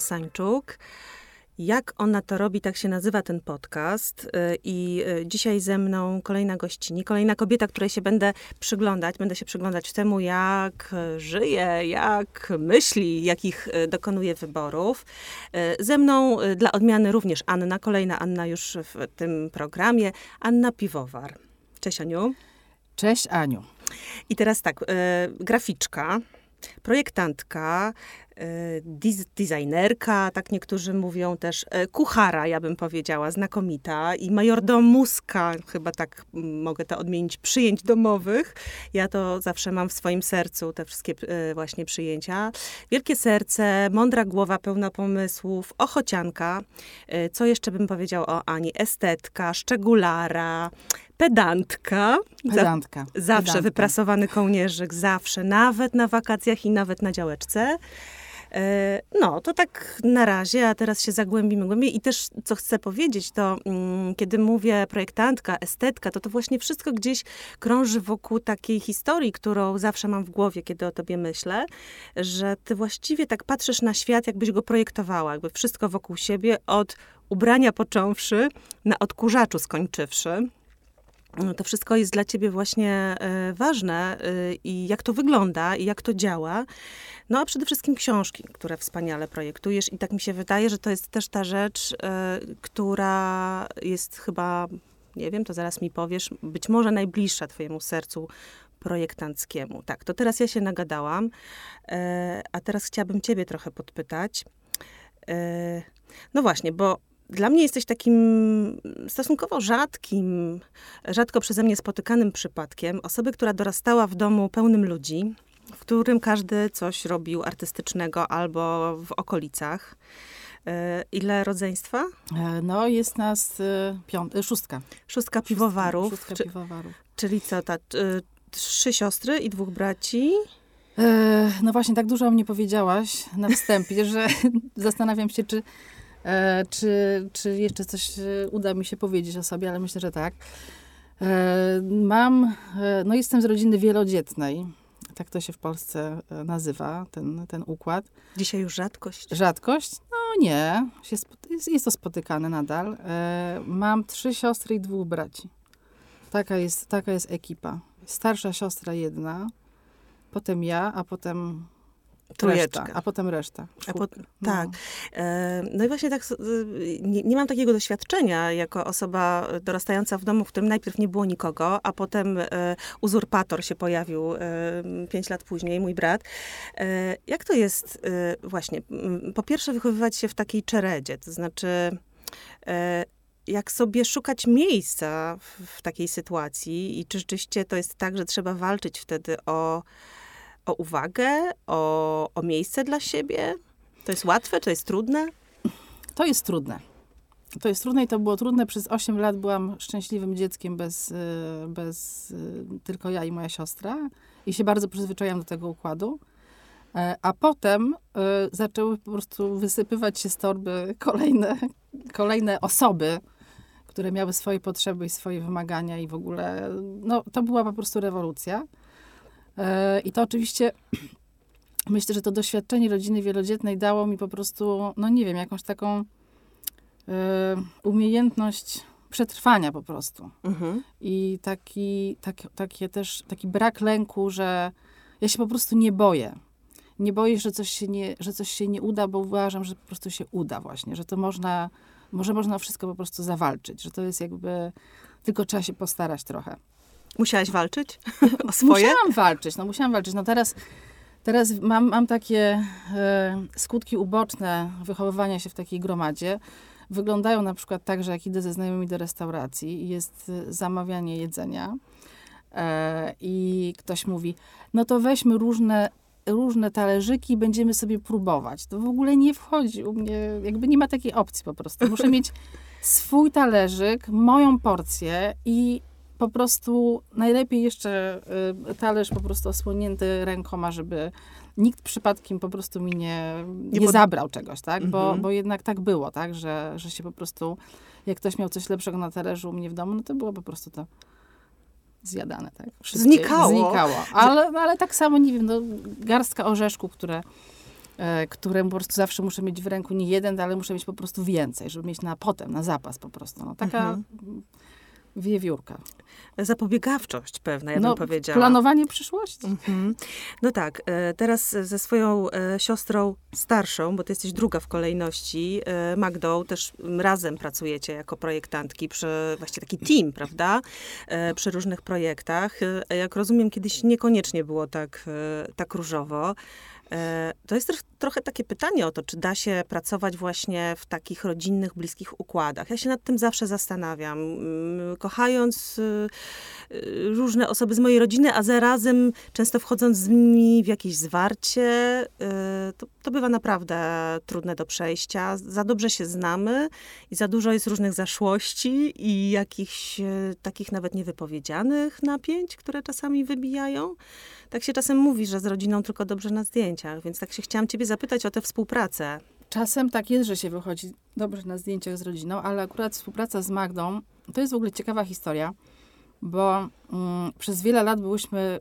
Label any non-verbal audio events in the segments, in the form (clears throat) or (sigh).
Anna Sańczuk. Jak ona to robi, tak się nazywa ten podcast. Y, I y, dzisiaj ze mną kolejna gościni, kolejna kobieta, której się będę przyglądać. Będę się przyglądać temu, jak żyje, jak myśli, jakich y, dokonuje wyborów. Ze mną dla odmiany również Anna, kolejna Anna już w tym programie, Anna Piwowar. Cześć Aniu. Cześć Aniu. I teraz tak, graficzka, projektantka, designerka, tak niektórzy mówią też, e, kuchara, ja bym powiedziała, znakomita i majordomuska, chyba tak mogę to odmienić, przyjęć domowych. Ja to zawsze mam w swoim sercu, te wszystkie e, właśnie przyjęcia. Wielkie serce, mądra głowa, pełna pomysłów, ochocianka. Co jeszcze bym powiedział o Ani? Estetka, szczegulara, pedantka. Pedantka. zawsze pedantka. wyprasowany kołnierzyk, zawsze, nawet na wakacjach i nawet na działeczce. E, no, to tak na razie, a teraz się zagłębimy głębiej. I też, co chcę powiedzieć, to mm, kiedy mówię projektantka, estetka, to to właśnie wszystko gdzieś krąży wokół takiej historii, którą zawsze mam w głowie, kiedy o tobie myślę, że ty właściwie tak patrzysz na świat, jakbyś go projektowała, jakby wszystko wokół siebie, od ubrania począwszy, na odkurzaczu skończywszy. No, to wszystko jest dla ciebie właśnie e, ważne e, i jak to wygląda i jak to działa. No a przede wszystkim książki, które wspaniale projektujesz i tak mi się wydaje, że to jest też ta rzecz, e, która jest chyba, nie wiem, to zaraz mi powiesz, być może najbliższa twojemu sercu projektanckiemu. Tak, to teraz ja się nagadałam, a teraz chciałabym ciebie trochę podpytać. No właśnie, bo dla mnie jesteś takim stosunkowo rzadkim, rzadko przeze mnie spotykanym przypadkiem osoby, która dorastała w domu pełnym ludzi, w którym każdy coś robił artystycznego albo w okolicach. E, ile rodzeństwa? E, no, jest nas e, piąt, szóstka. Szóstka piwowarów. Szóstka czy, piwowarów. Czyli co, ta, trzy siostry i dwóch braci? No właśnie, tak dużo o mnie powiedziałaś na wstępie, że (laughs) zastanawiam się, czy czy, czy jeszcze coś e, uda mi się powiedzieć o sobie, ale myślę, że tak. E, mam, no jestem z rodziny wielodzietnej. Tak to się w Polsce nazywa, ten, ten układ. Dzisiaj już rzadkość? Rzadkość? No nie, jest, jest to spotykane nadal. Mam trzy siostry i dwóch braci. Taka jest, taka jest ekipa. Starsza siostra jedna, potem ja, a potem Reszta, a potem reszta. A po, no. Tak. E, no i właśnie tak, nie, nie, mam takiego doświadczenia jako osoba dorastająca w domu, w którym najpierw nie było nikogo, a potem e, uzurpator się pojawił e, pięć lat później, mój brat. Jak to jest właśnie, po pierwsze wychowywać się w takiej czeredzie, to znaczy jak sobie szukać miejsca w, w takiej sytuacji i czy rzeczywiście to jest tak, że trzeba walczyć wtedy o o uwagę, o, o miejsce dla siebie? To jest łatwe, to jest trudne? To jest trudne. To jest trudne i to było trudne. Przez 8 lat byłam szczęśliwym dzieckiem bez, y, bez y, tylko ja i moja siostra. I się bardzo przyzwyczaiłam do tego układu. E, a potem zaczęły po prostu wysypywać się z torby kolejne, kolejne osoby, które miały swoje potrzeby i swoje wymagania i w ogóle, no to była po prostu rewolucja. E, I to oczywiście (clears throat) myślę, że to doświadczenie rodziny wielodzietnej dało mi po prostu, no nie wiem, jakąś taką e, umiejętność przetrwania po prostu. Mhm. I taki, taki, takie też, taki brak lęku, że ja się po prostu nie boję. Nie boję, że coś się nie, że coś się nie uda, bo uważam, że po prostu się uda właśnie, że to można, może można wszystko po prostu zawalczyć, że to jest jakby, tylko trzeba się postarać trochę. Musiałaś walczyć (laughs) o swoje? Musiałam walczyć, no musiałam walczyć. No teraz, teraz mam, mam takie e, skutki uboczne wychowywania się w takiej gromadzie. Wyglądają na przykład tak, że jak idę ze znajomymi do restauracji i jest e, zamawianie jedzenia e, i ktoś mówi, no to weźmy różne różne talerzyki i będziemy sobie próbować. To w ogóle nie wchodzi u mnie, jakby nie ma takiej opcji po prostu. Muszę mieć (laughs) swój talerzyk, moją porcję i po prostu najlepiej jeszcze y, talerz po prostu osłonięty rękoma, żeby nikt przypadkiem po prostu mi nie, nie, nie pod... zabrał czegoś, tak? Mhm. Bo, bo jednak tak było, tak? Że, że się po prostu, jak ktoś miał coś lepszego na talerzu u mnie w domu, no to było po prostu to zjadane, tak? Szybciej. Znikało. Znikało. Ale, ale tak samo, nie wiem, no, garstka orzeszków, które e, któremu po prostu zawsze muszę mieć w ręku nie jeden, ale muszę mieć po prostu więcej, żeby mieć na potem, na zapas po prostu. No, taka Mhm. Wiewiórka. Zapobiegawczość pewna, ja no, bym powiedziała. Planowanie przyszłości. Mhm. No tak, e, teraz ze swoją e, siostrą starszą, bo ty jesteś druga w kolejności, e, Magdą, też razem pracujecie jako projektantki przy, właściwie taki team, prawda, przy różnych projektach. Jak rozumiem, kiedyś niekoniecznie było tak, tak różowo. E, To jest trochę takie pytanie o to, czy da się pracować właśnie w takich rodzinnych, bliskich układach. Ja się nad tym zawsze zastanawiam. Mm, Kochając y, y, różne osoby z mojej rodziny, a zarazem często wchodząc z nimi w jakieś zwarcie, y, to, to bywa naprawdę trudne do przejścia. Za dobrze się znamy i za dużo jest różnych zaszłości i jakichś takich nawet niewypowiedzianych napięć, które czasami wybijają. Tak się czasem mówi, że z rodziną tylko dobrze na zdjęciach, więc tak się chciałam ciebie zapytać o tę współpracę. Czasem tak jest, że się wychodzi dobrze na zdjęciach z rodziną, ale akurat współpraca z Magdą to jest w ogóle ciekawa historia, bo mm, przez wiele lat byłyśmy,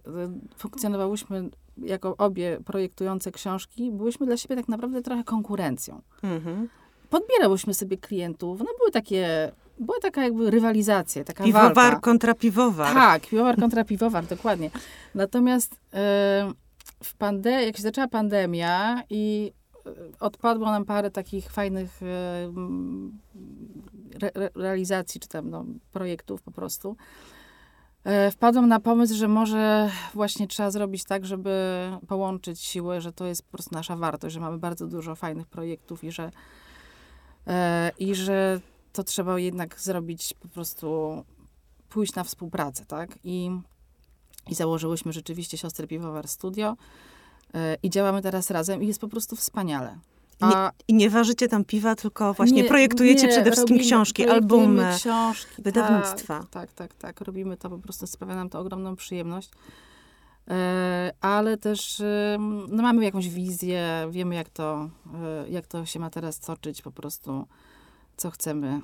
y, funkcjonowałyśmy jako obie projektujące książki, byłyśmy dla siebie tak naprawdę trochę konkurencją. Mhm. Podbierałyśmy sobie klientów, no były takie, była taka jakby rywalizacja, taka Piwowar walka. kontra piwowar. Tak, piwowar kontra piwowar, dokładnie. Natomiast e, w pande- jak się zaczęła pandemia i e, odpadło nam parę takich fajnych e, re- re- realizacji, czy tam no, projektów po prostu, e, wpadłam na pomysł, że może właśnie trzeba zrobić tak, żeby połączyć siły, że to jest po prostu nasza wartość, że mamy bardzo dużo fajnych projektów i że, i że to trzeba jednak zrobić po prostu pójść na współpracę, tak? I, i założyłyśmy rzeczywiście Siostry Piwowar Studio e, i działamy teraz razem i jest po prostu wspaniale. A I nie ważycie tam piwa, tylko właśnie nie- projektujecie nie, przede wszystkim robimy- książki, albumy. książki, wydawnictwa. Tak, tak, tak, tak. Robimy to po prostu, sprawia nam to ogromną przyjemność. E, ale też no, mamy jakąś wizję, wiemy jak to, e, jak to się ma teraz toczyć, po prostu co chcemy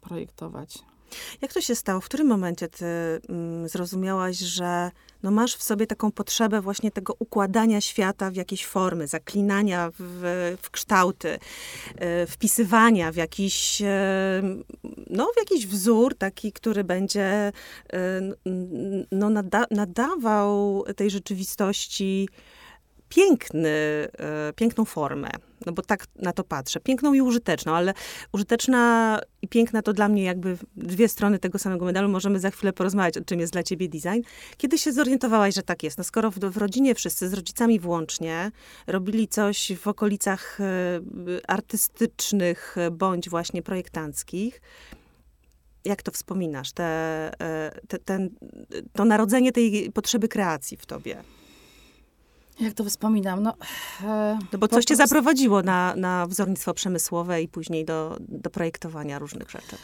projektować. Jak to się stało? W którym momencie ty mm, zrozumiałaś, że no masz w sobie taką potrzebę właśnie tego układania świata w jakieś formy, zaklinania w, w kształty, e, wpisywania w jakiś, e, no, w jakiś wzór taki, który będzie n- no, nada, nadawał tej rzeczywistości piękny, e, piękną formę. No bo tak na to patrzę. Piękną i użyteczną, ale użyteczna i piękna to dla mnie jakby dwie strony tego samego medalu. Możemy za chwilę porozmawiać, o czym jest dla ciebie design. Kiedy się zorientowałaś, że tak jest? No skoro w, w rodzinie wszyscy, z rodzicami włącznie, robili coś w okolicach e, artystycznych bądź właśnie projektanckich, jak to wspominasz? Te, e, te, ten, to narodzenie tej potrzeby kreacji w tobie. Jak to wspominam? No, e, No bo coś cię prostu- zaprowadziło na, na wzornictwo przemysłowe i później do, do projektowania różnych rzeczy.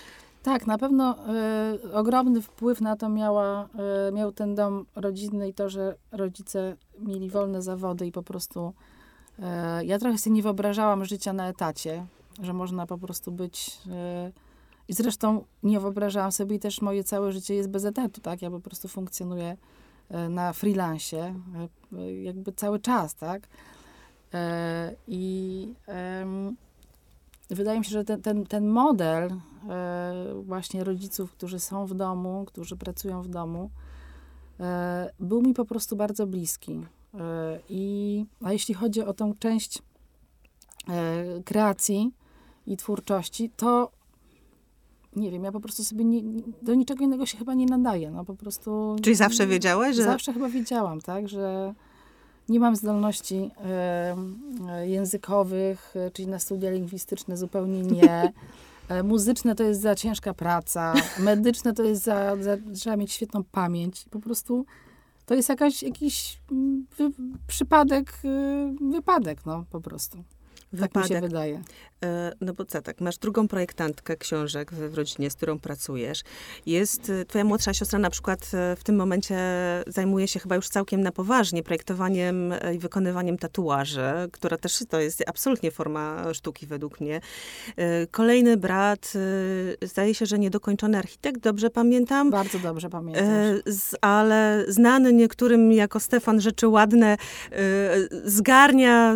Tak, na pewno e, ogromny wpływ na to miała, e, miał ten dom rodzinny i to, że rodzice mieli wolne zawody i po prostu e, ja trochę sobie nie wyobrażałam życia na etacie, że można po prostu być i zresztą nie wyobrażałam sobie i też moje całe życie jest bez etatu, tak? Ja po prostu funkcjonuję na freelancie e, e, jakby cały czas, tak? E, I wydaje mi się, że ten, ten, ten model e, właśnie rodziców, którzy są w domu, którzy pracują w domu, e, był mi po prostu bardzo bliski. E, I, a jeśli chodzi o tą część e, kreacji i twórczości, to nie wiem, ja po prostu sobie nie, do niczego innego się chyba nie nadaję. No po prostu. Czyli zawsze wiedziałeś, że... Zawsze chyba wiedziałam, tak, że nie mam zdolności e, językowych, e, czyli na studia lingwistyczne zupełnie nie. (laughs) E, Muzyczne to jest za ciężka praca, medyczne to jest za, za trzeba mieć świetną pamięć. Po prostu to jest jakaś, jakiś mm, wy, przypadek, y, wypadek, no po prostu. Tak mi się wydaje. E, no bo co tak, masz drugą projektantkę książek w, w rodzinie, z którą pracujesz. Jest e, twoja młodsza siostra na przykład e, w tym momencie zajmuje się chyba już całkiem na poważnie projektowaniem i wykonywaniem tatuaży, która też to jest absolutnie forma sztuki według mnie. Kolejny brat, zdaje się, że niedokończony architekt, dobrze pamiętam? Bardzo dobrze pamiętam. Ale znany niektórym jako Stefan Rzeczy Ładne, zgarnia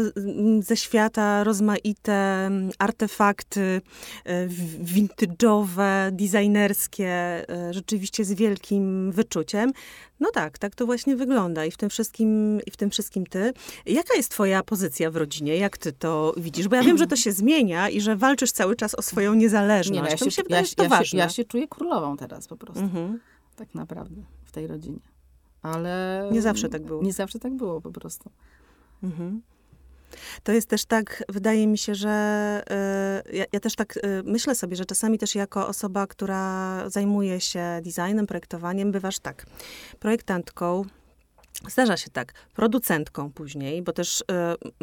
ze świata rozmaite artefakty e, vintage'owe, designerskie, e, rzeczywiście z wielkim wyczuciem. No tak, tak to właśnie wygląda i w tym wszystkim, i w tym wszystkim ty. Jaka jest twoja pozycja w rodzinie? Jak ty to widzisz? Bo ja wiem, że to się zmienia i że walczysz cały czas o swoją niezależność. Nie, no ja, się, się, ja, to ja, ważne. Się, ja się czuję królową teraz po prostu. Mhm. Tak naprawdę w tej rodzinie. Ale... Nie zawsze tak było. Nie zawsze tak było po prostu. Mhm. To jest też tak, wydaje mi się, że y, ja, ja, też tak y, myślę sobie, że czasami też jako osoba, która zajmuje się designem, projektowaniem, bywasz tak, projektantką, Zdarza się tak, producentką później, bo też y,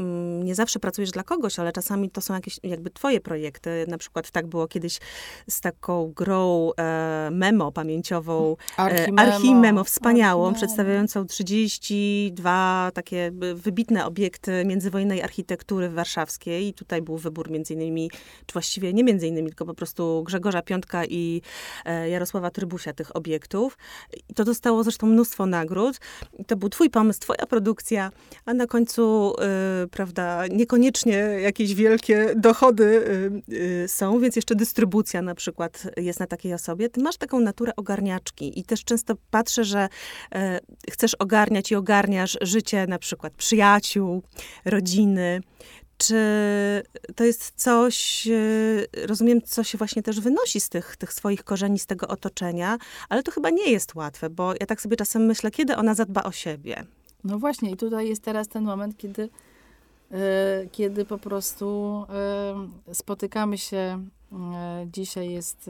y, nie zawsze pracujesz dla kogoś, ale czasami to są jakieś jakby twoje projekty. Na przykład tak było kiedyś z taką grą e, memo pamięciową, Archimemo, Archimemo wspaniałą, Archimemo. przedstawiającą 32 takie wybitne obiekty międzywojennej architektury warszawskiej. I tutaj był wybór między innymi, czy właściwie nie między innymi, tylko po prostu Grzegorza Piątka i e, Jarosława Trybusia tych obiektów. I to dostało zresztą mnóstwo nagród. I to był był twój pomysł, twoja produkcja, a na końcu, y, prawda, niekoniecznie jakieś wielkie dochody y, y, są, więc jeszcze dystrybucja na przykład jest na takiej osobie. Ty masz taką naturę ogarniaczki i też często patrzę, że chcesz ogarniać i ogarniasz życie na przykład przyjaciół, rodziny. Czy to jest coś, rozumiem, co się właśnie też wynosi z tych, tych swoich korzeni, z tego otoczenia, ale to chyba nie jest łatwe, bo ja tak sobie czasem myślę, kiedy ona zadba o siebie. No właśnie, i tutaj jest teraz ten moment, kiedy, yy, kiedy po prostu yy, spotykamy się. Dzisiaj jest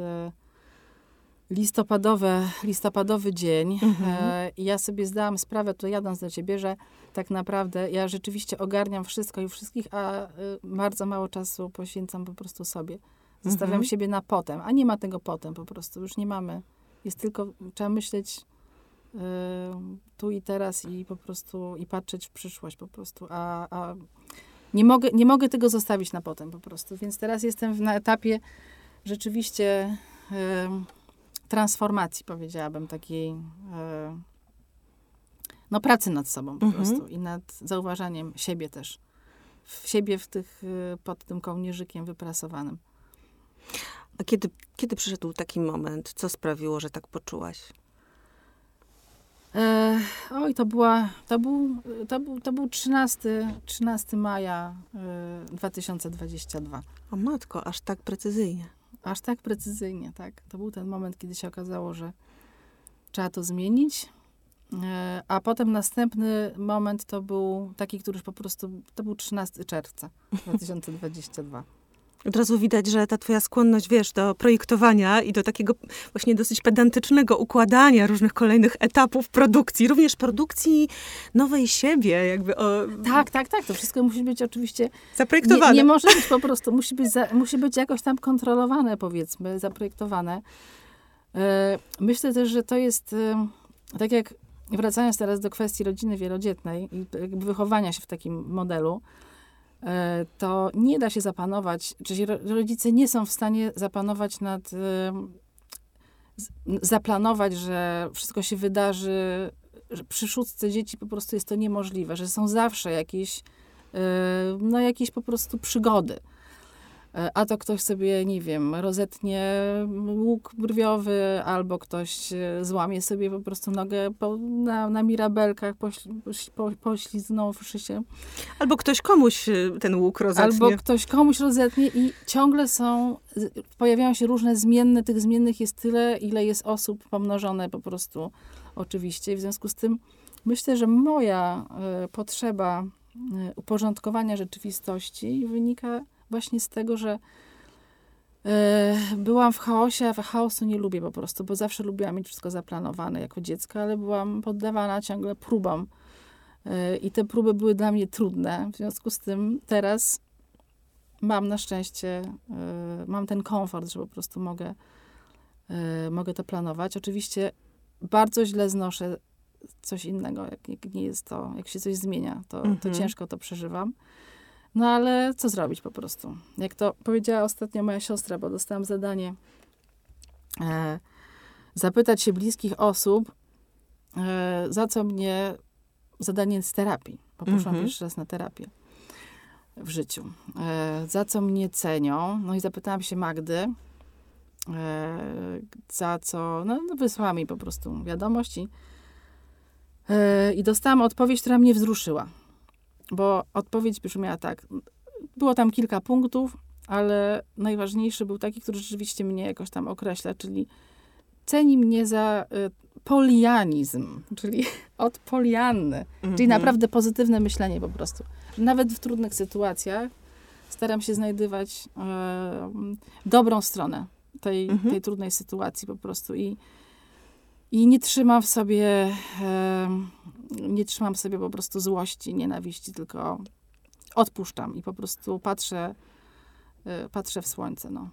listopadowe, listopadowy dzień. Mhm. I ja sobie zdałam sprawę, tu jadąc do ciebie, że tak naprawdę ja rzeczywiście ogarniam wszystko i wszystkich, a y, bardzo mało czasu poświęcam po prostu sobie. Zostawiam mhm. siebie na potem, a nie ma tego potem po prostu. Już nie mamy. Jest tylko, trzeba myśleć y, tu i teraz i po prostu, i patrzeć w przyszłość po prostu. A, a nie, mogę, nie mogę tego zostawić na potem po prostu. Więc teraz jestem na etapie rzeczywiście y, transformacji, powiedziałabym, takiej no, pracy nad sobą po mhm. prostu i nad zauważaniem siebie też. W siebie w tych, y, pod tym kołnierzykiem wyprasowanym. A kiedy, kiedy przyszedł taki moment? Co sprawiło, że tak poczułaś? E, oj, to była, to był, to był, to był 13, 13 maja e, 2022. O matko, aż tak precyzyjnie. Aż tak precyzyjnie, tak. To był ten moment, kiedy się okazało, że trzeba to zmienić. E, a potem następny moment to był taki, który już po prostu, to był 13 czerwca (laughs) 2022. Od razu widać, że ta twoja skłonność, wiesz, do projektowania i do takiego właśnie dosyć pedantycznego układania różnych kolejnych etapów produkcji, również produkcji nowej siebie, jakby. O... Tak, tak, tak. To wszystko musi być oczywiście... Zaprojektowane. Nie, nie może być po prostu, musi być, za, musi być jakoś tam kontrolowane, powiedzmy, zaprojektowane. E, myślę też, że to jest, e, tak jak wracając teraz do kwestii rodziny wielodzietnej i wychowania się w takim modelu, to nie da się zapanować, czyli rodzice nie są w stanie zapanować nad, e, zaplanować, że wszystko się wydarzy, że przy szóstce dzieci po prostu jest to niemożliwe, że są zawsze jakieś, e, no jakieś po prostu przygody. E, a to ktoś sobie, nie wiem, rozetnie łuk brwiowy, albo ktoś e, złamie sobie po prostu nogę po, na, na mirabelkach, pośli, po, pośliznąwszy się. Albo ktoś komuś e, ten łuk rozetnie. Albo ktoś komuś rozetnie i ciągle są, pojawiają się różne zmienne, tych zmiennych jest tyle, ile jest osób pomnożone po prostu oczywiście. w związku z tym myślę, że moja y, potrzeba y, uporządkowania rzeczywistości wynika właśnie z tego, że e, byłam w chaosie, a chaosu nie lubię po prostu, bo zawsze lubiłam mieć wszystko zaplanowane jako dziecko, ale byłam poddawana ciągle próbom. E, I te próby były dla mnie trudne. W związku z tym teraz mam na szczęście, y, mam ten komfort, że po prostu mogę, mogę to planować. Oczywiście bardzo źle znoszę coś innego, jak, jak nie jest to, jak się coś zmienia, to, to Mhm. ciężko to przeżywam. No ale co zrobić po prostu? Jak to powiedziała ostatnio moja siostra, bo dostałam zadanie e, zapytać się bliskich osób, e, za co mnie zadanie z terapii, bo poszłam Mhm. pierwszy raz na terapię w życiu. E, za co mnie cenią? No i zapytałam się Magdy, e, za co, no, no wysłała mi po prostu wiadomości e, i dostałam odpowiedź, która mnie wzruszyła. Bo odpowiedź brzmiała tak, było tam kilka punktów, ale najważniejszy był taki, który rzeczywiście mnie jakoś tam określa, czyli ceni mnie za y, polianizm, czyli (laughs) od polianny. Czyli Mhm. naprawdę pozytywne myślenie po prostu. Nawet w trudnych sytuacjach staram się znajdywać e, dobrą stronę tej, Mhm. tej trudnej sytuacji po prostu. I, I nie trzymam w sobie, nie trzymam w sobie po prostu złości, nienawiści, tylko odpuszczam i po prostu patrzę, e, patrzę w słońce. No.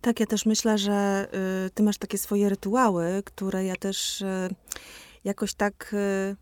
Tak, ja też myślę, że y, ty masz takie swoje rytuały, które ja też y, jakoś tak y,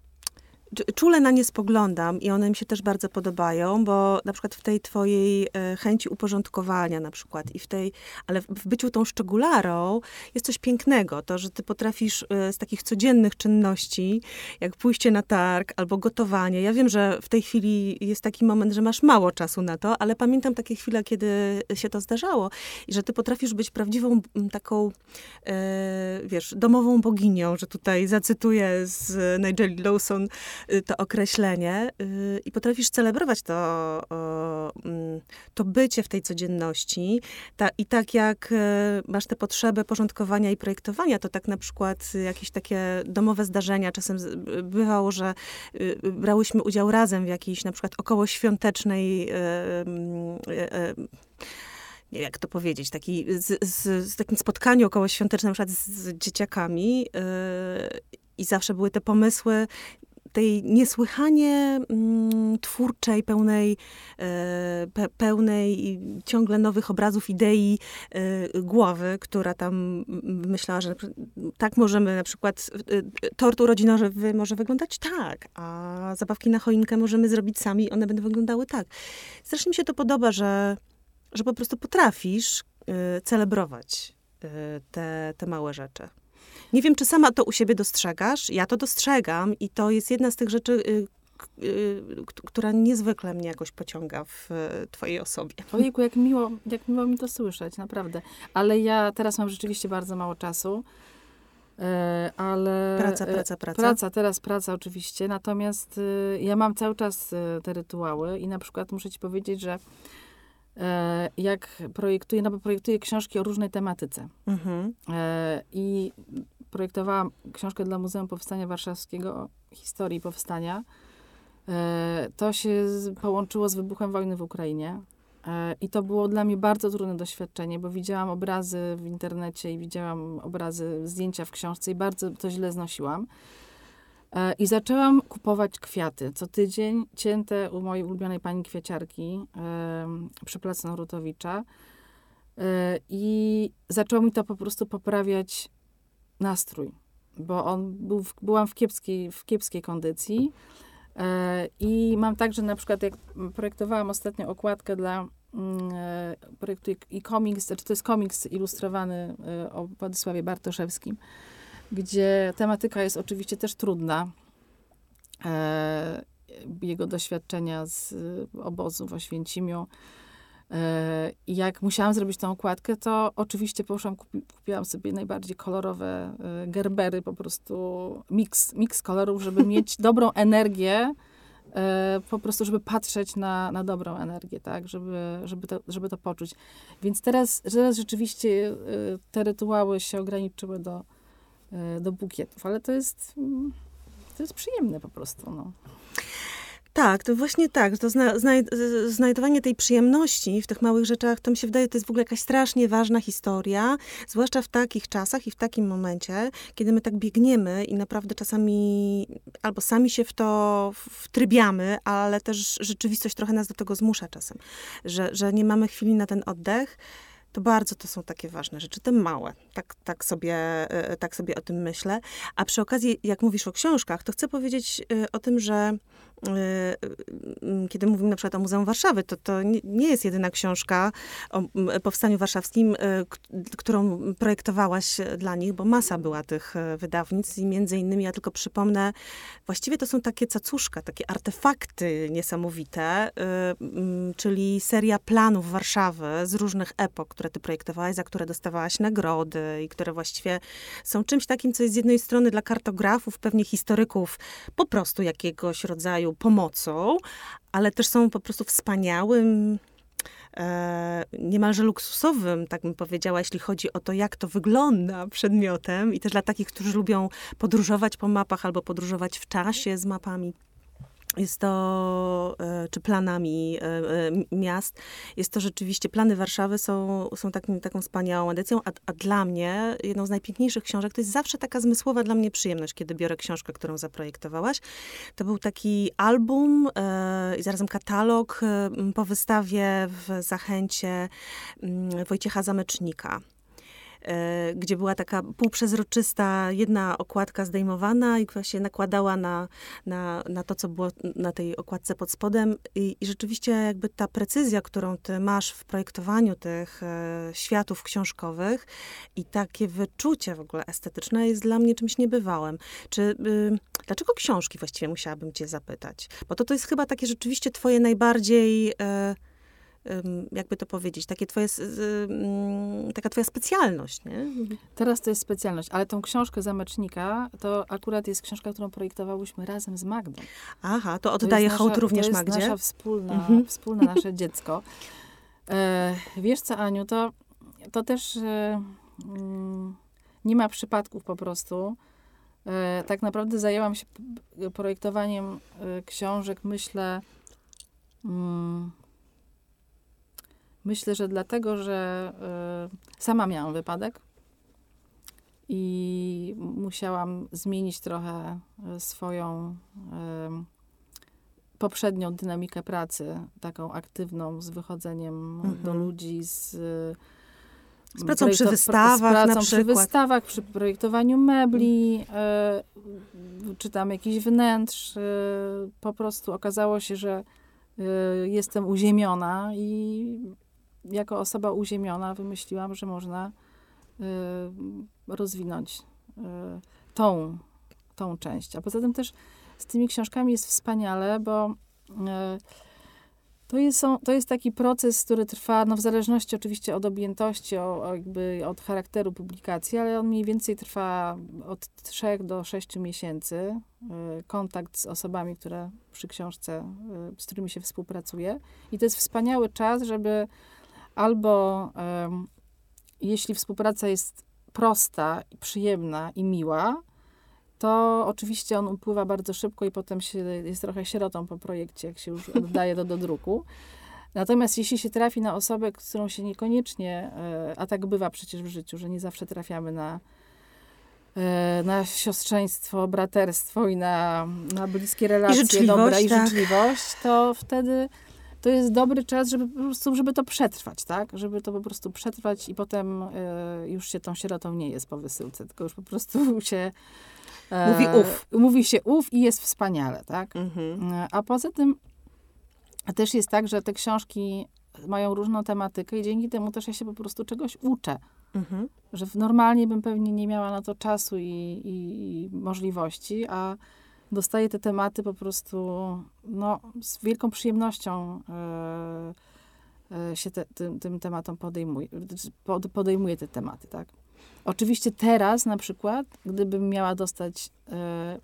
czule na nie spoglądam i one mi się też bardzo podobają, bo na przykład w tej twojej y, chęci uporządkowania na przykład i w tej, ale w, byciu tą szczególarą jest coś pięknego, to, że ty potrafisz y, z takich codziennych czynności, jak pójście na targ albo gotowanie. Ja wiem, że w tej chwili jest taki moment, że masz mało czasu na to, ale pamiętam takie chwile, kiedy się to zdarzało i że ty potrafisz być prawdziwą taką, e, wiesz, domową boginią, że tutaj zacytuję z Nigel Lawson to określenie y, i potrafisz celebrować to, mm, to bycie w tej codzienności. I tak jak e, masz tę potrzebę porządkowania i projektowania, to tak na przykład jakieś takie domowe zdarzenia, czasem bywało, że y, brałyśmy udział razem w jakiejś na przykład okołoświątecznej e, mm, nie wiem, jak to powiedzieć, taki, z, z, z takim spotkaniu okołoświątecznym, na przykład z, z dzieciakami yy, i zawsze były te pomysły tej niesłychanie mm, twórczej, pełnej, e, pe, pełnej ciągle nowych obrazów, idei e, głowy, która tam mm, myślała, że tak możemy na przykład e, tort urodzinowy może wyglądać tak, a zabawki na choinkę możemy zrobić sami one będą wyglądały tak. Strasznie mi się to podoba, że że po prostu potrafisz celebrować te, te małe rzeczy. Nie wiem, czy sama to u siebie dostrzegasz. Ja to dostrzegam i to jest jedna z tych rzeczy, y, y, która niezwykle mnie jakoś pociąga w y, twojej osobie. Ojejku, jak miło, jak miło mi to słyszeć, naprawdę. Ale ja teraz mam rzeczywiście bardzo mało czasu. E, ale Praca, e, praca, praca. Praca, teraz praca oczywiście, natomiast ja mam cały czas te rytuały i na przykład muszę ci powiedzieć, że e, jak projektuję, no bo projektuję książki o różnej tematyce Mhm. i projektowałam książkę dla Muzeum Powstania Warszawskiego o historii powstania. E, to się połączyło z wybuchem wojny w Ukrainie. E, I to było dla mnie bardzo trudne doświadczenie, bo widziałam obrazy w internecie i widziałam obrazy, zdjęcia w książce i bardzo to źle znosiłam. E, I zaczęłam kupować kwiaty. Co tydzień cięte u mojej ulubionej pani kwiaciarki em, przy placu Narutowicza. I zaczęło mi to po prostu poprawiać nastrój, bo on był w, byłam w kiepskiej, w kiepskiej kondycji. E, I mam tak, że na przykład jak projektowałam ostatnio okładkę dla mm, e, projektu i komiks, znaczy to jest komiks ilustrowany e, o Władysławie Bartoszewskim, gdzie tematyka jest oczywiście też trudna. Jego doświadczenia z obozu w Oświęcimiu. E, I jak musiałam zrobić tą okładkę, to oczywiście poszłam, kupi, kupiłam sobie najbardziej kolorowe e, gerbery, po prostu miks, miks kolorów, żeby (laughs) mieć dobrą energię, e, po prostu, żeby patrzeć na, na dobrą energię, tak, żeby, żeby, to, żeby to poczuć. Więc teraz, teraz rzeczywiście te rytuały się ograniczyły do, do bukietów, ale to jest, mm, to jest przyjemne po prostu, no. Tak, to właśnie tak. To zna, zna, znajdowanie tej przyjemności w tych małych rzeczach, to mi się wydaje, to jest w ogóle jakaś strasznie ważna historia, zwłaszcza w takich czasach i w takim momencie, kiedy my tak biegniemy i naprawdę czasami albo sami się w to wtrybiamy, ale też rzeczywistość trochę nas do tego zmusza czasem, że, że nie mamy chwili na ten oddech to bardzo to są takie ważne rzeczy, te małe. Tak, tak, sobie, e, tak sobie o tym myślę. A przy okazji, jak mówisz o książkach, to chcę powiedzieć e, o tym, że e, kiedy mówimy na przykład o Muzeum Warszawy, to to nie jest jedyna książka o powstaniu warszawskim, którą projektowałaś dla nich, bo masa była tych wydawnictw i między innymi, ja tylko przypomnę, właściwie to są takie cacuszka, takie artefakty niesamowite, czyli seria planów Warszawy z różnych epok, które ty projektowałaś, za które dostawałaś nagrody i które właściwie są czymś takim, co jest z jednej strony dla kartografów, pewnie historyków, po prostu jakiegoś rodzaju pomocą, ale też są po prostu wspaniałym, e, niemalże luksusowym, tak bym powiedziała, jeśli chodzi o to, jak to wygląda przedmiotem i też dla takich, którzy lubią podróżować po mapach albo podróżować w czasie z mapami jest to, e, czy planami e, e, miast, jest to rzeczywiście, plany Warszawy są, są takim, taką wspaniałą edycją, a, a dla mnie jedną z najpiękniejszych książek, to jest zawsze taka zmysłowa dla mnie przyjemność, kiedy biorę książkę, którą zaprojektowałaś. To był taki album i zarazem katalog po wystawie w Zachęcie Wojciecha Zamecznika. E, gdzie była taka półprzezroczysta jedna okładka zdejmowana i właśnie nakładała na, na, na to, co było na tej okładce pod spodem. I, I, rzeczywiście jakby ta precyzja, którą ty masz w projektowaniu tych e, światów książkowych i takie wyczucie w ogóle estetyczne jest dla mnie czymś niebywałym. Czy y, dlaczego książki właściwie musiałabym cię zapytać? Bo to, to jest chyba takie rzeczywiście twoje najbardziej... Y, jakby to powiedzieć, takie twoje, mm, taka twoja specjalność, nie? Teraz to jest specjalność, ale tą książkę Zamecznika, to akurat jest książka, którą projektowałyśmy razem z Magdą. Aha, to oddaję to hołd również Magdzie. To jest nasza wspólna, mhm. wspólne nasze (laughs) dziecko. E, wiesz co, Aniu, to, to też e, mm, nie ma przypadków po prostu. E, tak naprawdę zajęłam się projektowaniem e, książek, myślę, mm, Myślę, że dlatego, że y, sama miałam wypadek i musiałam zmienić trochę e, swoją y, poprzednią dynamikę pracy, taką aktywną, z wychodzeniem mhm. do ludzi, z z pracą przy wystawach z pracą na przy wystawach, przy projektowaniu mebli, y, czy tam jakichś wnętrz. Y, po prostu okazało się, że y, jestem uziemiona i jako osoba uziemiona wymyśliłam, że można y, rozwinąć y, tą, tą część. A poza tym też z tymi książkami jest wspaniale, bo y, to jest, to jest taki proces, który trwa, no w zależności oczywiście od objętości, o jakby od charakteru publikacji, ale on mniej więcej trwa od 3 do 6 miesięcy. Kontakt z osobami, które przy książce, z którymi się współpracuje. I to jest wspaniały czas, żeby albo um, jeśli współpraca jest prosta, przyjemna i miła, to oczywiście on upływa bardzo szybko i potem się, jest trochę sierotą po projekcie, jak się już oddaje to do druku. Natomiast jeśli się trafi na osobę, którą się niekoniecznie, e, a tak bywa przecież w życiu, że nie zawsze trafiamy na, e, na siostrzeństwo, braterstwo i na, na bliskie relacje I dobre i tak. życzliwość, to wtedy to jest dobry czas, żeby po prostu, żeby to przetrwać, tak? Żeby to po prostu przetrwać i potem y, już się tą sierotą nie jest po wysyłce, tylko już po prostu (laughs) się... E, mówi ów. Mówi się ów i jest wspaniale, tak? Mhm. E, a poza tym też jest tak, że te książki mają różną tematykę i dzięki temu też ja się po prostu czegoś uczę. Mhm. Że normalnie bym pewnie nie miała na to czasu i, i, i możliwości, a dostaję te tematy po prostu no, z wielką przyjemnością yy, się te, tym, tym tematom podejmuje, podejmuje te tematy, tak. Oczywiście teraz na przykład, gdybym miała dostać yy,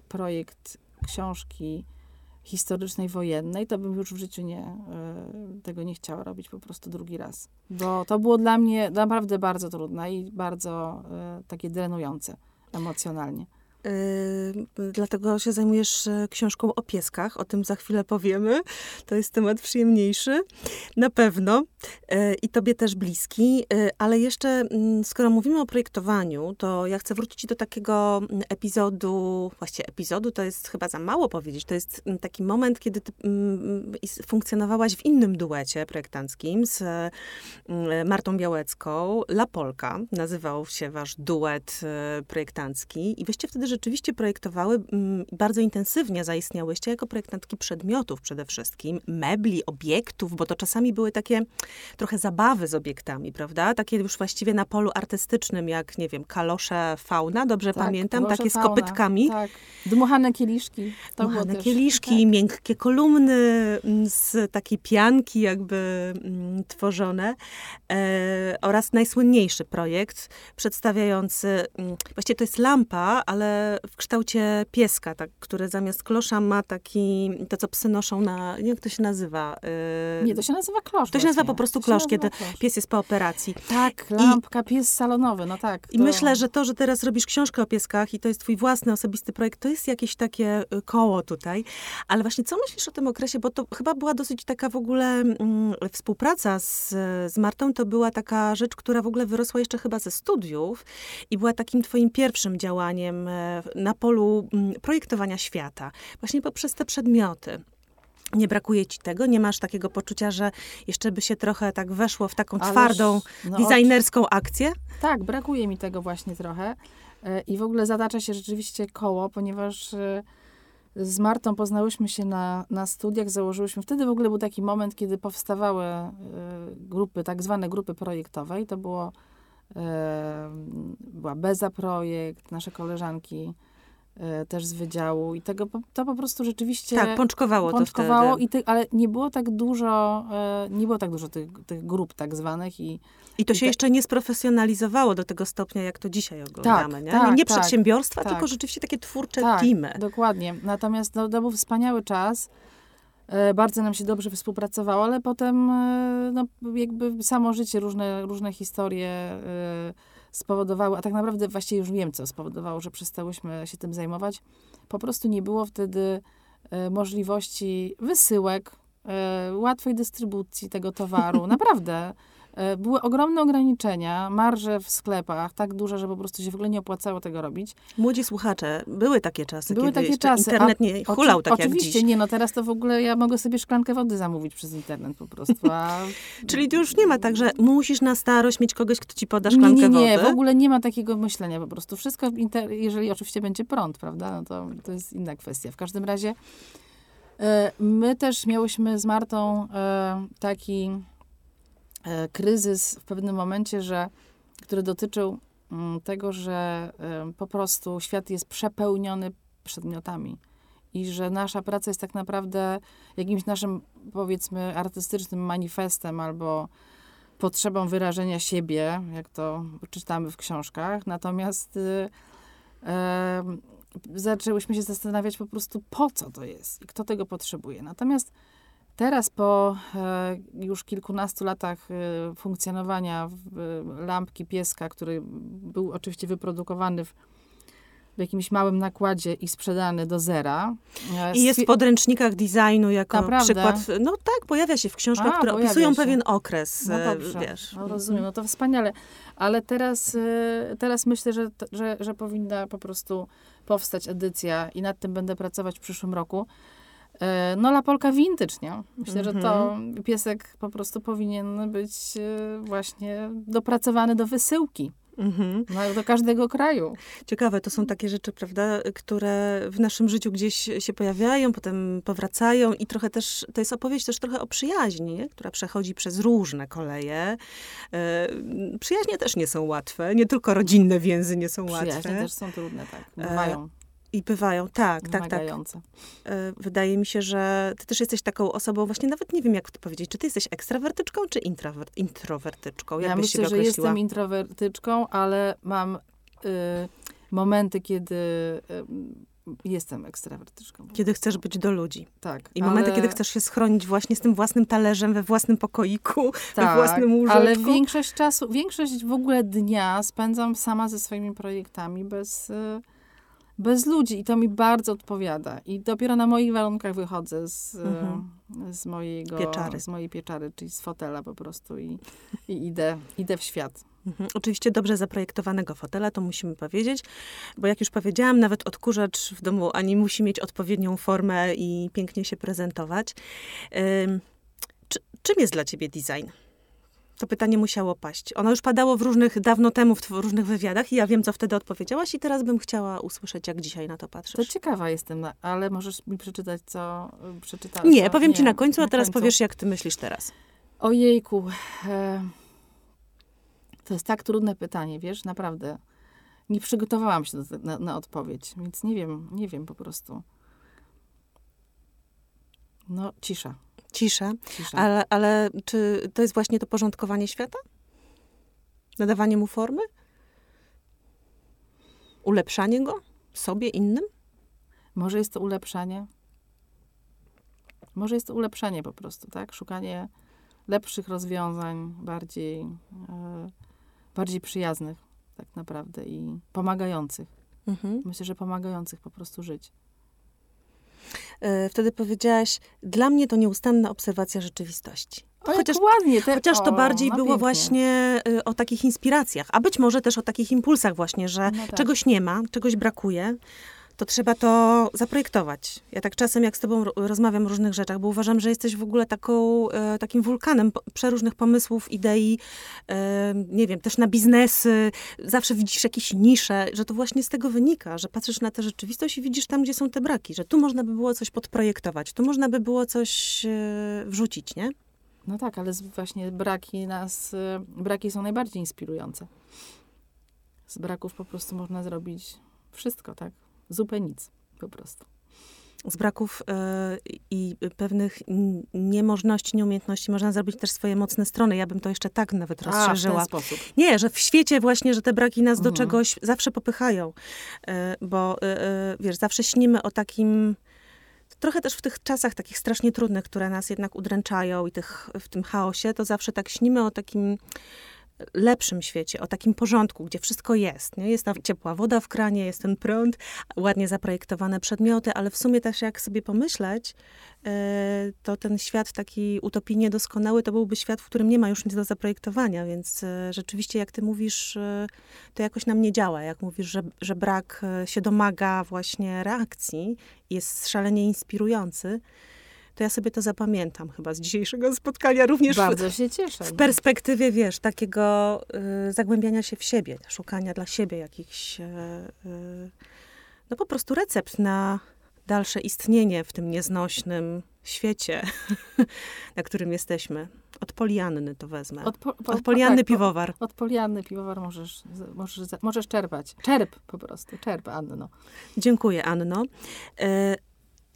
projekt książki historycznej, wojennej, to bym już w życiu nie, tego nie chciała robić po prostu drugi raz. Bo to było dla mnie naprawdę bardzo trudne i bardzo takie drenujące emocjonalnie. Dlatego się zajmujesz e, książką o pieskach. O tym za chwilę powiemy. To jest temat przyjemniejszy. Na pewno. Yy, I tobie też bliski. Yy, ale jeszcze, mm, skoro mówimy o projektowaniu, to ja chcę wrócić do takiego mm, epizodu, właściwie epizodu to jest chyba za mało powiedzieć. To jest mm, taki moment, kiedy ty funkcjonowałaś w innym duecie projektanckim z Martą Białecką. La Polka nazywał się wasz duet projektancki. I wyście wtedy rzeczywiście projektowały, mm, bardzo intensywnie zaistniałyście jako projektantki przedmiotów przede wszystkim, mebli, obiektów, bo to czasami były takie trochę zabawy z obiektami, prawda? Takie już właściwie na polu artystycznym, jak, nie wiem, kalosze fauna, dobrze tak, pamiętam, takie fauna, z kopytkami. Tak. Dmuchane kieliszki. To Dmuchane kieliszki, tak. miękkie kolumny mm, z takiej pianki jakby mm, tworzone e, oraz najsłynniejszy projekt przedstawiający, właściwie to jest lampa, ale w kształcie pieska, tak, które zamiast klosza ma taki, to co psy noszą na, jak to się nazywa. Yy, nie, to się nazywa klosz. To się nazywa po prostu klosz, kiedy klosz. pies jest po operacji. Tak, lampka, I, pies salonowy, no tak. To... I myślę, że to, że teraz robisz książkę o pieskach i to jest twój własny, osobisty projekt, to jest jakieś takie y, koło tutaj. Ale właśnie co myślisz o tym okresie, bo to chyba była dosyć taka w ogóle mm, współpraca z, z Martą, to była taka rzecz, która w ogóle wyrosła jeszcze chyba ze studiów i była takim twoim pierwszym działaniem e, na polu mm, projektowania świata, właśnie poprzez te przedmioty. Nie brakuje ci tego? Nie masz takiego poczucia, że jeszcze by się trochę tak weszło w taką Ależ, twardą, no, designerską akcję? Tak, brakuje mi tego właśnie trochę. E, I w ogóle zatacza się rzeczywiście koło, ponieważ e, z Martą poznałyśmy się na, na studiach, założyłyśmy. Wtedy w ogóle był taki moment, kiedy powstawały e, grupy, tak zwane grupy projektowe, i to było była Beza Projekt, nasze koleżanki e, też z wydziału i tego, to po prostu rzeczywiście... Tak, pączkowało, pączkowało to wtedy. I ty, ale nie było tak dużo, e, nie było tak dużo tych, tych grup tak zwanych i... I to się i te... jeszcze nie sprofesjonalizowało do tego stopnia, jak to dzisiaj oglądamy, tak, nie? Tak, nie tak, przedsiębiorstwa, tak, tylko rzeczywiście takie twórcze tak, teamy. dokładnie. Natomiast no, to był wspaniały czas. E, bardzo nam się dobrze współpracowało, ale potem e, no, jakby samo życie, różne, różne historie e, spowodowały, a tak naprawdę właściwie już wiem, co spowodowało, że przestałyśmy się tym zajmować. Po prostu nie było wtedy możliwości wysyłek, łatwej dystrybucji tego towaru. (laughs) Naprawdę. E, były ogromne ograniczenia, marże w sklepach, tak duże, że po prostu się w ogóle nie opłacało tego robić. Młodzi słuchacze, były takie czasy, były takie czasy. internet nie hulał tak jak Oczywiście, dziś. nie, no teraz to w ogóle ja mogę sobie szklankę wody zamówić przez internet po prostu. A... (laughs) Czyli tu już nie ma tak, że musisz na starość mieć kogoś, kto ci poda szklankę nie, nie, nie, nie, w ogóle nie ma takiego myślenia po prostu. Wszystko, jeżeli oczywiście będzie prąd, prawda, no to, to jest inna kwestia. W każdym razie e, my też miałyśmy z Martą e, taki kryzys w pewnym momencie, że, który dotyczył mm, tego, że e, po prostu świat jest przepełniony przedmiotami i że nasza praca jest tak naprawdę jakimś naszym, powiedzmy, artystycznym manifestem albo potrzebą wyrażenia siebie, jak to czytamy w książkach. Natomiast y, e, zaczęłyśmy się zastanawiać po prostu, po co to jest i kto tego potrzebuje. Natomiast Teraz po e, już kilkunastu latach e, funkcjonowania e, lampki pieska, który był oczywiście wyprodukowany w, w jakimś małym nakładzie i sprzedany do zera. I jest w podręcznikach designu jako Naprawdę? przykład. No tak, pojawia się w książkach, A, które opisują się. pewien okres. No dobrze, wiesz. No rozumiem, no to wspaniale. Ale teraz, teraz myślę, że, że, że powinna po prostu powstać edycja i nad tym będę pracować w przyszłym roku no, La Polka vintage, nie? Myślę, mm -hmm. że to mhm. piesek po prostu powinien być e, właśnie dopracowany do wysyłki. Mhm. No, do każdego kraju. Ciekawe, to są takie rzeczy, prawda, które w naszym życiu gdzieś się pojawiają, potem powracają i trochę też, to jest opowieść też trochę o przyjaźni, nie? która przechodzi przez różne koleje. E, przyjaźnie też nie są łatwe, nie tylko rodzinne więzy nie są Przyjaźnie łatwe. Przyjaźnie też są trudne, tak, bywają. E, i bywają, tak, tak, tak. E, wydaje mi się, że ty też jesteś taką osobą, właśnie nawet nie wiem, jak to powiedzieć, czy ty jesteś ekstrawertyczką, czy introwertyczką? Jak ja myślę, że jestem introwertyczką, ale mam y, momenty, kiedy y, jestem ekstrawertyczką. Kiedy chcesz być do ludzi. Tak. I ale... momenty, kiedy chcesz się schronić właśnie z tym własnym talerzem, we własnym pokoiku, tak, we własnym łóżeczku. ale większość czasu, większość w ogóle dnia spędzam sama ze swoimi projektami bez... Y, bez ludzi i to mi bardzo odpowiada. I dopiero na moich warunkach wychodzę z, Mhm. e, z, mojego, Pieczary. z mojej pieczary, czyli z fotela po prostu i, i idę, idę w świat. Mhm. Oczywiście dobrze zaprojektowanego fotela, to musimy powiedzieć, bo jak już powiedziałam, nawet odkurzacz w domu ani musi mieć odpowiednią formę i pięknie się prezentować. Ym, czy, czym jest dla ciebie design? To pytanie musiało paść. Ono już padało w różnych, dawno temu, w tw- różnych wywiadach i ja wiem, co wtedy odpowiedziałaś i teraz bym chciała usłyszeć, jak dzisiaj na to To patrzysz. ciekawa jestem, ale możesz mi przeczytać, co y, przeczytałeś. Nie, powiem ci na końcu, a teraz końcu. powiesz, jak ty myślisz teraz. Ojejku. E, to jest tak trudne pytanie, wiesz, naprawdę. Nie przygotowałam się do, na, na odpowiedź, więc nie wiem, nie wiem po prostu. No, cisza, Cisza. cisza. Ale, ale czy to jest właśnie to porządkowanie świata? Nadawanie mu formy? Ulepszanie go? Sobie, innym? Może jest to ulepszanie? Może jest to ulepszanie po prostu, tak? Szukanie lepszych rozwiązań, bardziej, e, bardziej przyjaznych tak naprawdę i pomagających. Mhm. Myślę, że pomagających po prostu żyć. E, Wtedy powiedziałaś, dla mnie to nieustanna obserwacja rzeczywistości. O, Chociaż, ładnie. Te, chociaż to o, bardziej no było pięknie. właśnie y, o takich inspiracjach, a być może też o takich impulsach właśnie, że No tak. czegoś nie ma, czegoś brakuje, to trzeba to zaprojektować. Ja tak czasem, jak z tobą ro- rozmawiam o różnych rzeczach, bo uważam, że jesteś w ogóle taką, e, takim wulkanem przeróżnych pomysłów, idei, e, nie wiem, też na biznesy, zawsze widzisz jakieś nisze, że to właśnie z tego wynika, że patrzysz na tę rzeczywistość i widzisz tam, gdzie są te braki, że tu można by było coś podprojektować, tu można by było coś e, wrzucić, nie? No tak, ale właśnie braki nas, braki są najbardziej inspirujące. Z braków po prostu można zrobić wszystko, tak? Zupę nic, po prostu. z braków e, i pewnych niemożności, nieumiejętności można zrobić też swoje mocne strony. Ja bym to jeszcze tak nawet A, w rozszerzyła. ten sposób. Nie, że w świecie właśnie, że te braki nas do Mhm. czegoś zawsze popychają. E, Bo e, wiesz, zawsze śnimy o takim. Trochę też w tych czasach takich strasznie trudnych, które nas jednak udręczają i tych, w tym chaosie, to zawsze tak śnimy o takim lepszym świecie, o takim porządku, gdzie wszystko jest. Nie? Jest ta ciepła woda w kranie, jest ten prąd, ładnie zaprojektowane przedmioty, ale w sumie też jak sobie pomyśleć, e, to ten świat taki utopijnie doskonały, to byłby świat, w którym nie ma już nic do zaprojektowania, więc e, rzeczywiście jak ty mówisz, e, to jakoś nam nie działa. Jak mówisz, że, że brak się domaga właśnie reakcji, jest szalenie inspirujący, to ja sobie to zapamiętam chyba z dzisiejszego spotkania, również w, Bardzo się cieszę. w perspektywie, wiesz, takiego y, zagłębiania się w siebie, szukania dla siebie jakichś, y, y, no po prostu recept na dalsze istnienie w tym nieznośnym świecie, (laughs) na którym jesteśmy. Od Polianny to wezmę. Od, Od, po, po, Polianny tak, piwowar. Od polianny piwowar możesz, możesz, możesz czerpać. Czerp po prostu, czerp, Anno. Dziękuję, Anno. E,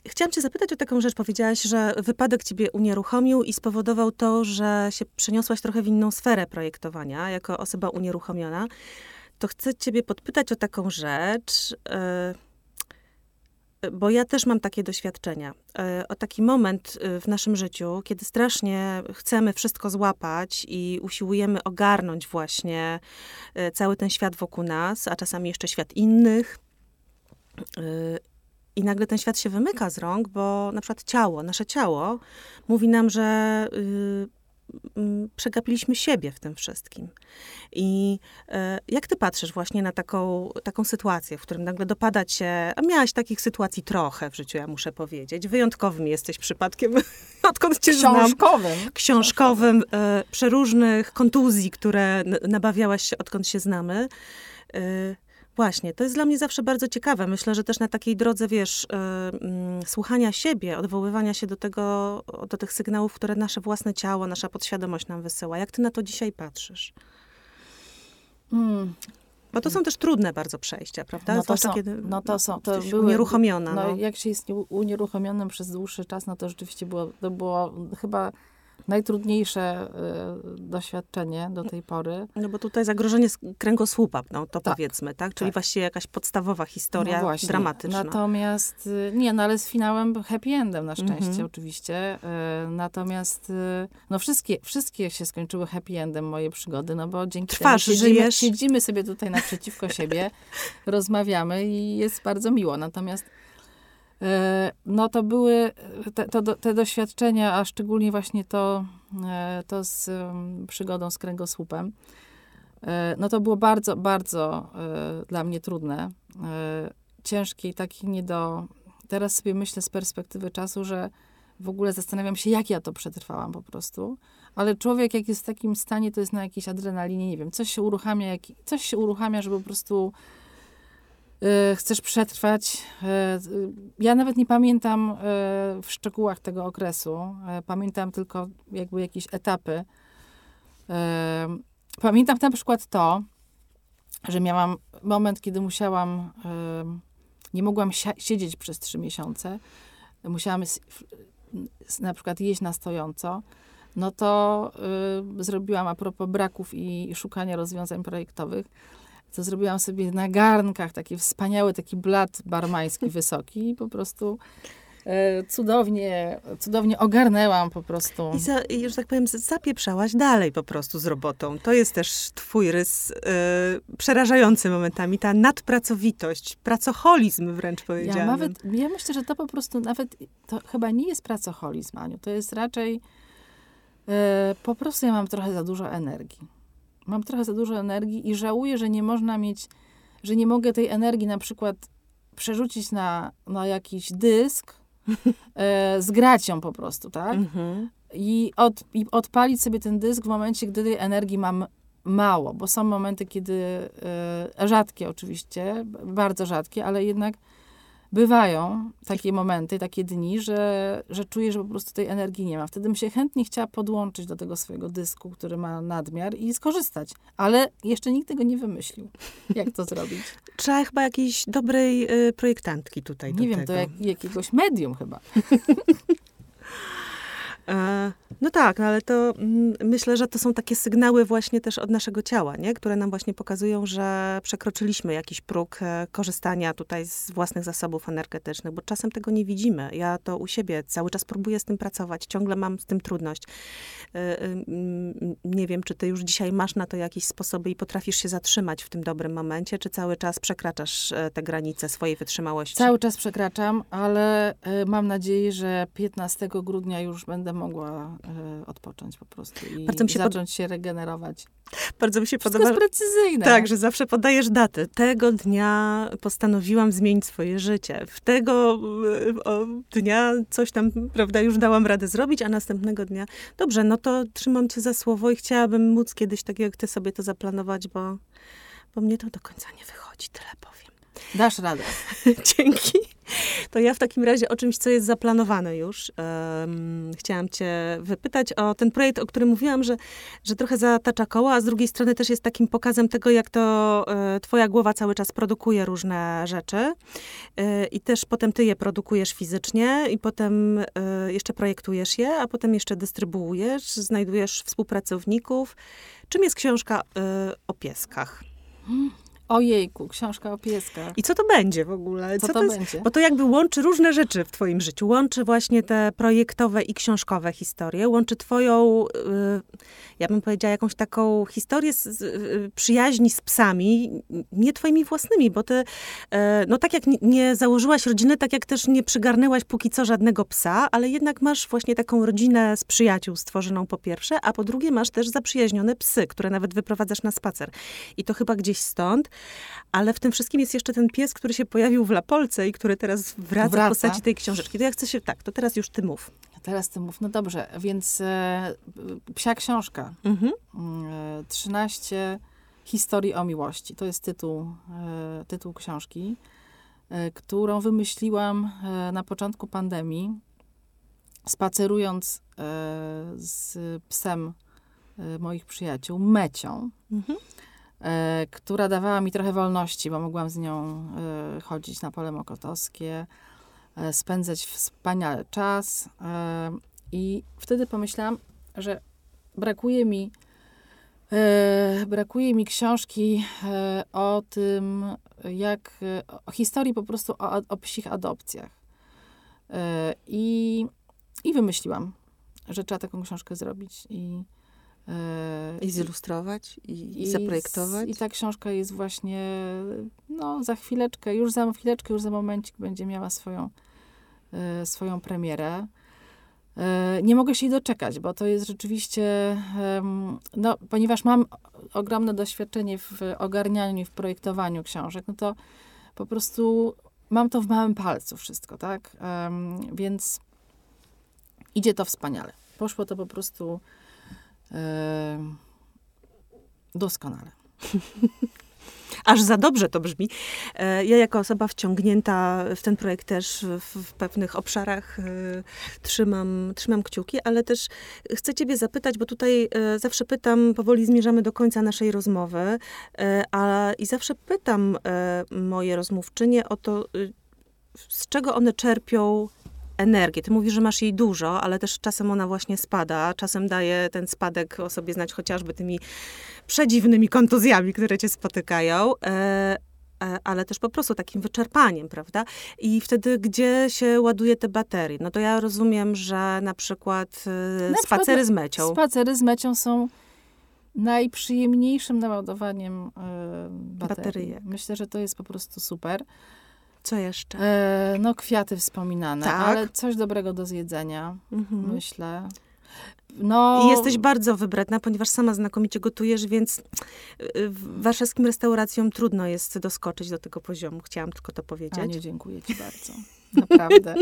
Chciałam cię zapytać o taką rzecz. Powiedziałaś, że wypadek ciebie unieruchomił i spowodował to, że się przeniosłaś trochę w inną sferę projektowania, jako osoba unieruchomiona. To chcę ciebie podpytać o taką rzecz, e, bo ja też mam takie doświadczenia. E, O taki moment e, w naszym życiu, kiedy strasznie chcemy wszystko złapać i usiłujemy ogarnąć właśnie cały ten świat wokół nas, a czasami jeszcze świat innych. I nagle ten świat się wymyka z rąk, bo na przykład ciało, nasze ciało mówi nam, że y, mm, przegapiliśmy siebie w tym wszystkim. I y, jak ty patrzysz właśnie na taką, taką sytuację, w którym nagle dopada cię, a miałaś takich sytuacji trochę w życiu, ja muszę powiedzieć. Wyjątkowym jesteś przypadkiem, (laughs) odkąd cię znam Książkowym. książkowym, e, przeróżnych kontuzji, które nabawiałaś się, odkąd się znamy. E, Właśnie, to jest dla mnie zawsze bardzo ciekawe. Myślę, że też na takiej drodze, wiesz, mm, słuchania siebie, odwoływania się do tego, do tych sygnałów, które nasze własne ciało, nasza podświadomość nam wysyła. Jak ty na to dzisiaj patrzysz? Mm, Bo to są też trudne bardzo przejścia, prawda? no, to Zwłaszcza są, kiedy no to są, to były, unieruchomiona. No, No, jak się jest nie- unieruchomionym przez dłuższy czas, no to rzeczywiście było, to było chyba najtrudniejsze y, doświadczenie do tej pory. No bo tutaj zagrożenie kręgosłupa, no to Tak. powiedzmy, tak? Czyli Tak. właściwie jakaś podstawowa historia No dramatyczna. Natomiast, y, nie, no ale z finałem happy endem na szczęście Mhm. oczywiście. Y, Natomiast, y, no wszystkie, wszystkie się skończyły happy endem moje przygody, no bo dzięki Trwasz, temu siedzimy, żyjesz. siedzimy sobie tutaj naprzeciwko siebie, (laughs) rozmawiamy i jest bardzo miło. Natomiast no to były te, to, te doświadczenia, a szczególnie właśnie to, y, to z przygodą z kręgosłupem, y, no to było bardzo, bardzo dla mnie trudne. Ciężkie i takie nie do... Teraz sobie myślę z perspektywy czasu, że w ogóle zastanawiam się, jak ja to przetrwałam po prostu. Ale człowiek, jak jest w takim stanie, to jest na jakiejś adrenalinie, nie wiem, coś się uruchamia, jak, coś się uruchamia, żeby po prostu chcesz przetrwać. Y, y, ja nawet nie pamiętam y, w szczegółach tego okresu. Y, pamiętam tylko jakby jakieś etapy. Y, pamiętam na przykład to, że miałam moment, kiedy musiałam, y, nie mogłam siedzieć przez trzy miesiące. Musiałam na przykład jeść na stojąco. No to y, zrobiłam a propos braków i szukania rozwiązań projektowych, to zrobiłam sobie na garnkach taki wspaniały, taki blat barmański wysoki i po prostu e, cudownie, cudownie ogarnęłam po prostu. I, za, I, że tak powiem, zapieprzałaś dalej po prostu z robotą. To jest też twój rys y, przerażający momentami. Ta nadpracowitość, pracoholizm wręcz Ja, powiedziałabym. nawet, ja myślę, że to po prostu nawet, to chyba nie jest pracoholizm, Aniu. To jest raczej, e, po prostu ja mam trochę za dużo energii. Mam trochę za dużo energii i żałuję, że nie można mieć, że nie mogę tej energii na przykład przerzucić na, na jakiś dysk, (laughs) e, zgrać ją po prostu, tak? Mhm. I, od, I odpalić sobie ten dysk w momencie, gdy tej energii mam mało, bo są momenty, kiedy e, rzadkie oczywiście, bardzo rzadkie, ale jednak bywają takie momenty, takie dni, że, że czuję, że po prostu tej energii nie ma. Wtedy bym się chętnie chciała podłączyć do tego swojego dysku, który ma nadmiar i skorzystać. Ale jeszcze nikt tego nie wymyślił, jak to zrobić. (laughs) Trzeba chyba jakiejś dobrej y, projektantki tutaj do Nie wiem, tego. to jak, jakiegoś medium chyba. (laughs) E, No tak, no ale to mm, myślę, że to są takie sygnały właśnie też od naszego ciała, nie? które nam właśnie pokazują, że przekroczyliśmy jakiś próg e, korzystania tutaj z własnych zasobów energetycznych, bo czasem tego nie widzimy. Ja to u siebie cały czas próbuję z tym pracować, ciągle mam z tym trudność. E, Nie wiem, czy ty już dzisiaj masz na to jakieś sposoby i potrafisz się zatrzymać w tym dobrym momencie, czy cały czas przekraczasz te granice swojej wytrzymałości? Cały czas przekraczam, ale mam nadzieję, że 15 grudnia już będę mogła e, odpocząć po prostu i Bardzo się pod- zacząć się regenerować. Bardzo mi się Wszystko podoba. jest precyzyjne. Tak, że zawsze podajesz daty. Tego dnia postanowiłam zmienić swoje życie. W tego y, o, dnia coś tam, prawda, już dałam radę zrobić, a następnego dnia, dobrze, no to trzymam cię za słowo i chciałabym móc kiedyś tak jak ty sobie to zaplanować, bo, bo mnie to do końca nie wychodzi, tyle powiem. Dasz radę. (laughs) Dzięki. (laughs) To ja w takim razie o czymś, co jest zaplanowane już. em, chciałam cię wypytać o ten projekt, o którym mówiłam, że, że trochę zatacza koło, a z drugiej strony też jest takim pokazem tego, jak to e, twoja głowa cały czas produkuje różne rzeczy. E, I też potem ty je produkujesz fizycznie i potem e, jeszcze projektujesz je, a potem jeszcze dystrybuujesz, znajdujesz współpracowników. Czym jest książka e, o pieskach? Ojejku, książka o pieskach. I co to będzie w ogóle? Co to jest? będzie? Bo to jakby łączy różne rzeczy w twoim życiu. Łączy właśnie te projektowe i książkowe historie. Łączy twoją, y, ja bym powiedziała, jakąś taką historię z, z, y, przyjaźni z psami, nie twoimi własnymi, bo ty, y, no tak jak nie, nie założyłaś rodziny, tak jak też nie przygarnęłaś póki co żadnego psa, ale jednak masz właśnie taką rodzinę z przyjaciół stworzoną po pierwsze, a po drugie masz też zaprzyjaźnione psy, które nawet wyprowadzasz na spacer. I to chyba gdzieś stąd. Ale w tym wszystkim jest jeszcze ten pies, który się pojawił w Lapolce i który teraz wraca, Wraca. w postaci tej książeczki. To ja chcę się, tak, to teraz już ty mów. Teraz ty mów. No dobrze, więc e, psia książka. Mhm. E, 13 historii o miłości. To jest tytuł, e, tytuł książki, e, którą wymyśliłam e, na początku pandemii, spacerując e, z psem moich przyjaciół, Mecią, Mhm. E, która dawała mi trochę wolności, bo mogłam z nią e, chodzić na pole mokotowskie, e, spędzać wspaniale czas. I wtedy pomyślałam, że brakuje mi brakuje mi książki o tym, jak o historii po prostu o, o psich adopcjach. I, I wymyśliłam, że trzeba taką książkę zrobić. I, I zilustrować, i, i zaprojektować. I ta książka jest właśnie, no za chwileczkę, już za chwileczkę, już za momencik będzie miała swoją, e, swoją premierę. E, nie mogę się jej doczekać, bo to jest rzeczywiście, no, ponieważ mam ogromne doświadczenie w ogarnianiu i w projektowaniu książek, no to po prostu mam to w małym palcu wszystko, tak? Więc idzie to wspaniale. Poszło to po prostu doskonale. (laughs) Aż za dobrze to brzmi. E, Ja jako osoba wciągnięta w ten projekt też w, pewnych obszarach e, trzymam, trzymam kciuki, ale też chcę ciebie zapytać, bo tutaj zawsze pytam, powoli zmierzamy do końca naszej rozmowy, a, i zawsze pytam moje rozmówczynie o to, z czego one czerpią energię. Ty mówisz, że masz jej dużo, ale też czasem ona właśnie spada. Czasem daje ten spadek o sobie znać chociażby tymi przedziwnymi kontuzjami, które cię spotykają. E, e, ale też po prostu takim wyczerpaniem, prawda? I wtedy, gdzie się ładuje te baterie? No to ja rozumiem, że na przykład e, Na spacery przykład z mecią. Spacery z mecią są najprzyjemniejszym naładowaniem e, baterii. Bateryjek. Myślę, że to jest po prostu super. Co jeszcze? E, no, kwiaty wspominane, Tak. ale coś dobrego do zjedzenia, Mhm. myślę. No, I jesteś bardzo wybredna, ponieważ sama znakomicie gotujesz, więc w warszawskim restauracjom trudno jest doskoczyć do tego poziomu. Chciałam tylko to powiedzieć. Aniu, dziękuję ci bardzo. (laughs) Naprawdę.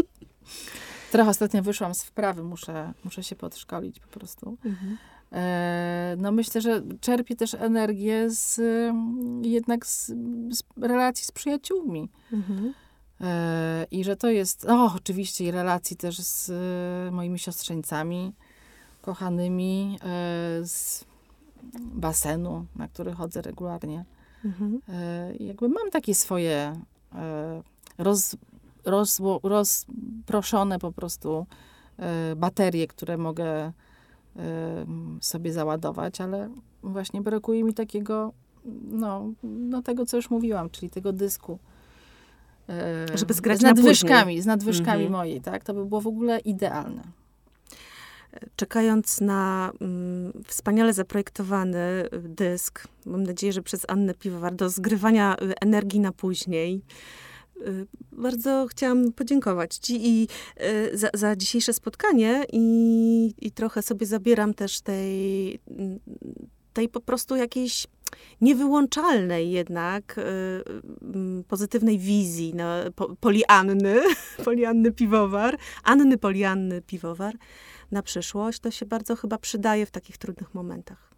Trochę ostatnio wyszłam z wprawy, muszę, muszę się podszkolić po prostu. Mhm. E, no myślę, że czerpię też energię z, mm, jednak z, z relacji z przyjaciółmi. Mhm. E, I że to jest, o oczywiście i relacji też z e, moimi siostrzeńcami kochanymi, z basenu, na który chodzę regularnie. Mhm. Jakby mam takie swoje roz, rozło- rozproszone po prostu baterie, które mogę sobie załadować, ale właśnie brakuje mi takiego, no, no tego, co już mówiłam, czyli tego dysku. e, Żeby zgrać z na nadwyżkami, z nadwyżkami Mhm. mojej, tak? To by było w ogóle idealne. czekając na mm, wspaniale zaprojektowany y, dysk, mam nadzieję, że przez Annę Piwowar, do zgrywania y, energii na później. Y, Bardzo chciałam podziękować Ci i y, za, za dzisiejsze spotkanie i, i trochę sobie zabieram też tej, mm, tej po prostu jakiejś niewyłączalnej jednak y, mm, pozytywnej wizji no, po, Polianny, (laughs) Polianny Piwowar, Anny Polianny Piwowar na przyszłość, to się bardzo chyba przydaje w takich trudnych momentach.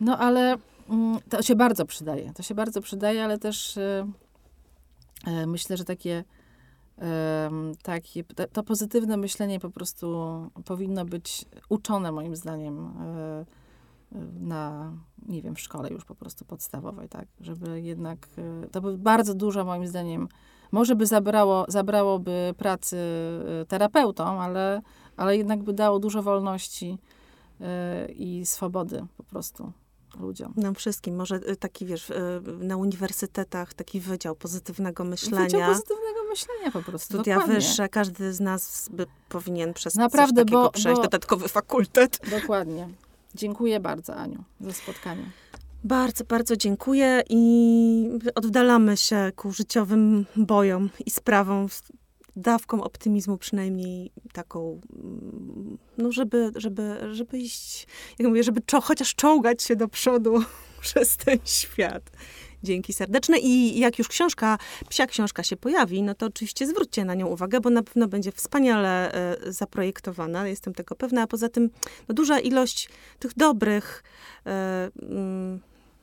No ale mm, to się bardzo przydaje. To się bardzo przydaje, ale też myślę, że takie, takie to, pozytywne myślenie po prostu powinno być uczone moim zdaniem e, e, na, nie wiem, w szkole już po prostu podstawowej, tak? Żeby jednak, e, to by bardzo dużo moim zdaniem, może by zabrało, zabrałoby pracy e, terapeutom, ale, ale jednak by dało dużo wolności e, i swobody po prostu ludziom. Nam wszystkim. Może y, taki, wiesz, y, na uniwersytetach taki wydział pozytywnego myślenia. Wydział pozytywnego myślenia po prostu. Studia dokładnie. wyższe, każdy z nas by powinien przez Naprawdę, coś takiego bo- przejść, bo- dodatkowy fakultet. Dokładnie. Dziękuję bardzo, Aniu, za spotkanie. Bardzo, bardzo dziękuję i oddalamy się ku życiowym bojom i sprawom dawką optymizmu, przynajmniej taką, mm, no żeby, żeby, żeby iść, jak mówię, żeby czo- chociaż czołgać się do przodu (laughs) przez ten świat. Dzięki serdeczne. I jak już książka, psia książka się pojawi, no to oczywiście zwróćcie na nią uwagę, bo na pewno będzie wspaniale e, zaprojektowana, jestem tego pewna, a poza tym no, duża ilość tych dobrych e, mm,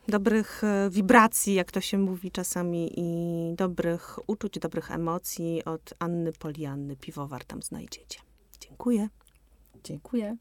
dobrych e, wibracji, jak to się mówi czasami, i dobrych uczuć, dobrych emocji od Anny Polianny Piwowar tam znajdziecie. Dziękuję. Dziękuję.